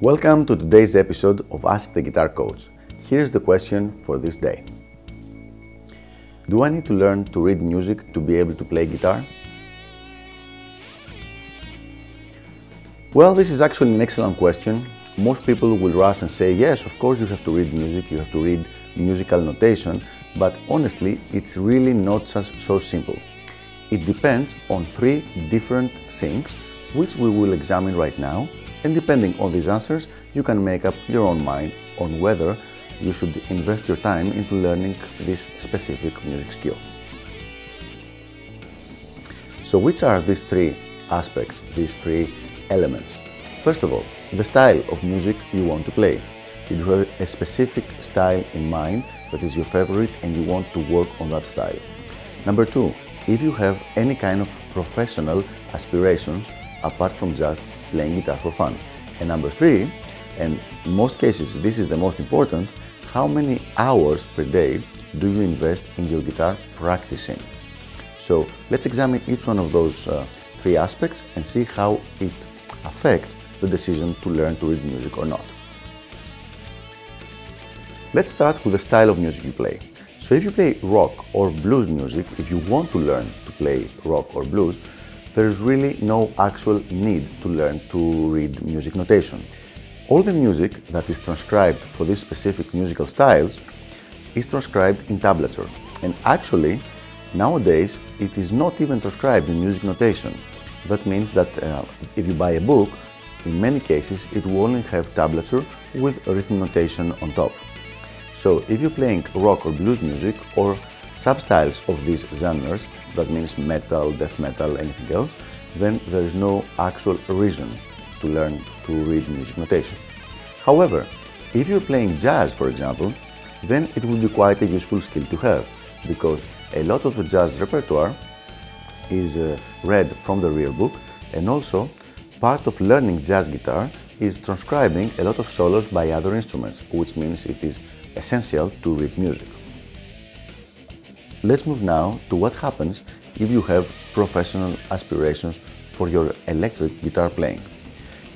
Welcome to today's episode of Ask the Guitar Coach. Here's the question for this day Do I need to learn to read music to be able to play guitar? Well, this is actually an excellent question. Most people will rush and say, Yes, of course, you have to read music, you have to read musical notation, but honestly, it's really not so simple. It depends on three different things, which we will examine right now and depending on these answers, you can make up your own mind on whether you should invest your time into learning this specific music skill. So, which are these three aspects, these three elements? First of all, the style of music you want to play. If you have a specific style in mind that is your favorite and you want to work on that style. Number two, if you have any kind of professional aspirations apart from just playing guitar for fun. And number three, and in most cases this is the most important, how many hours per day do you invest in your guitar practicing? So let's examine each one of those uh, three aspects and see how it affects the decision to learn to read music or not. Let's start with the style of music you play. So if you play rock or blues music, if you want to learn to play rock or blues, there is really no actual need to learn to read music notation. All the music that is transcribed for these specific musical styles is transcribed in tablature. And actually, nowadays, it is not even transcribed in music notation. That means that uh, if you buy a book, in many cases, it will only have tablature with rhythm notation on top. So if you're playing rock or blues music or substyles of these genres, that means metal, death metal, anything else, then there is no actual reason to learn to read music notation. However, if you're playing jazz, for example, then it would be quite a useful skill to have because a lot of the jazz repertoire is uh, read from the real book and also part of learning jazz guitar is transcribing a lot of solos by other instruments, which means it is essential to read music. Let's move now to what happens if you have professional aspirations for your electric guitar playing.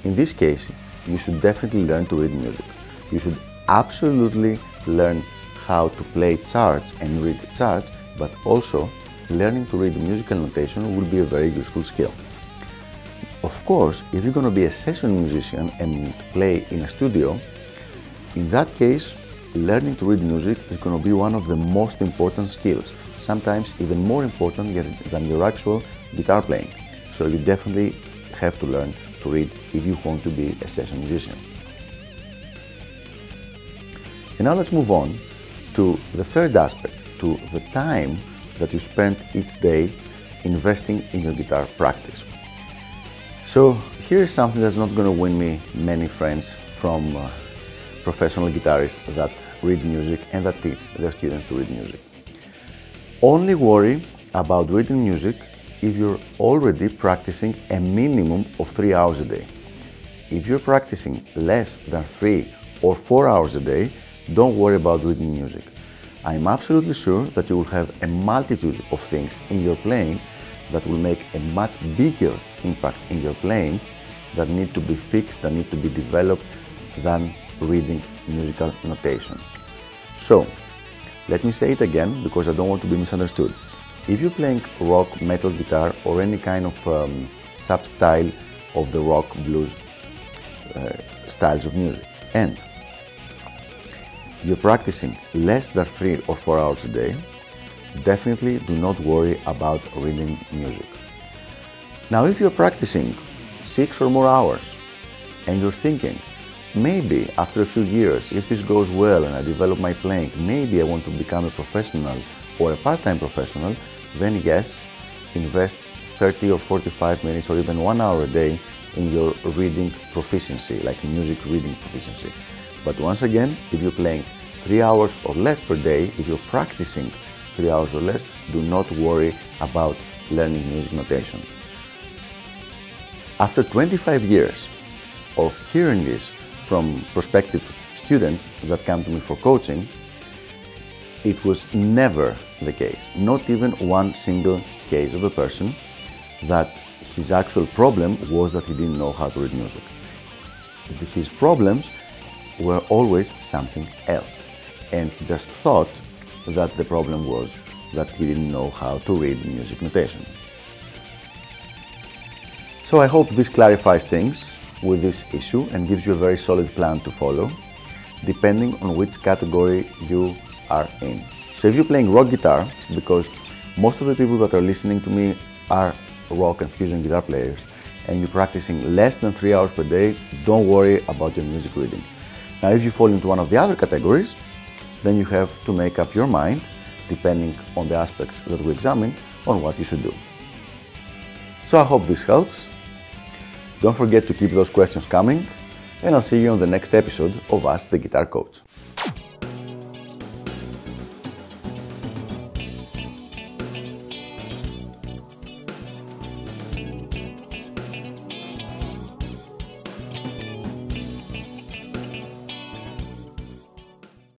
In this case, you should definitely learn to read music. You should absolutely learn how to play charts and read charts, but also learning to read musical notation will be a very useful skill. Of course, if you're going to be a session musician and play in a studio, in that case, learning to read music is going to be one of the most important skills, sometimes even more important than your actual guitar playing. So you definitely have to learn to read if you want to be a session musician. And now let's move on to the third aspect, to the time that you spend each day investing in your guitar practice. So here is something that's not going to win me many friends from uh, professional guitarists that read music and that teach their students to read music. Only worry about reading music if you're already practicing a minimum of three hours a day. If you're practicing less than three or four hours a day, don't worry about reading music. I'm absolutely sure that you will have a multitude of things in your playing that will make a much bigger impact in your playing that need to be fixed, that need to be developed than reading musical notation. So, let me say it again because I don't want to be misunderstood. If you're playing rock, metal guitar, or any kind of um, sub style of the rock, blues uh, styles of music, and you're practicing less than three or four hours a day, definitely do not worry about reading music. Now, if you're practicing six or more hours and you're thinking, Maybe after a few years, if this goes well and I develop my playing, maybe I want to become a professional or a part-time professional, then yes, invest 30 or 45 minutes or even one hour a day in your reading proficiency, like music reading proficiency. But once again, if you're playing three hours or less per day, if you're practicing three hours or less, do not worry about learning music notation. After 25 years of hearing this from prospective students that come to me for coaching, it was never the case, not even one single case of a person that his actual problem was that he didn't know how to read music. His problems were always something else, and he just thought that the problem was that he didn't know how to read music notation. So I hope this clarifies things with this issue and gives you a very solid plan to follow, depending on which category you are in. So if you're playing rock guitar, because most of the people that are listening to me are rock and fusion guitar players, and you're practicing less than three hours per day, don't worry about your music reading. Now, if you fall into one of the other categories, then you have to make up your mind, depending on the aspects that we examine, on what you should do. So I hope this helps. Don't forget to keep those questions coming, and I'll see you on the next episode of Ask the Guitar Coach.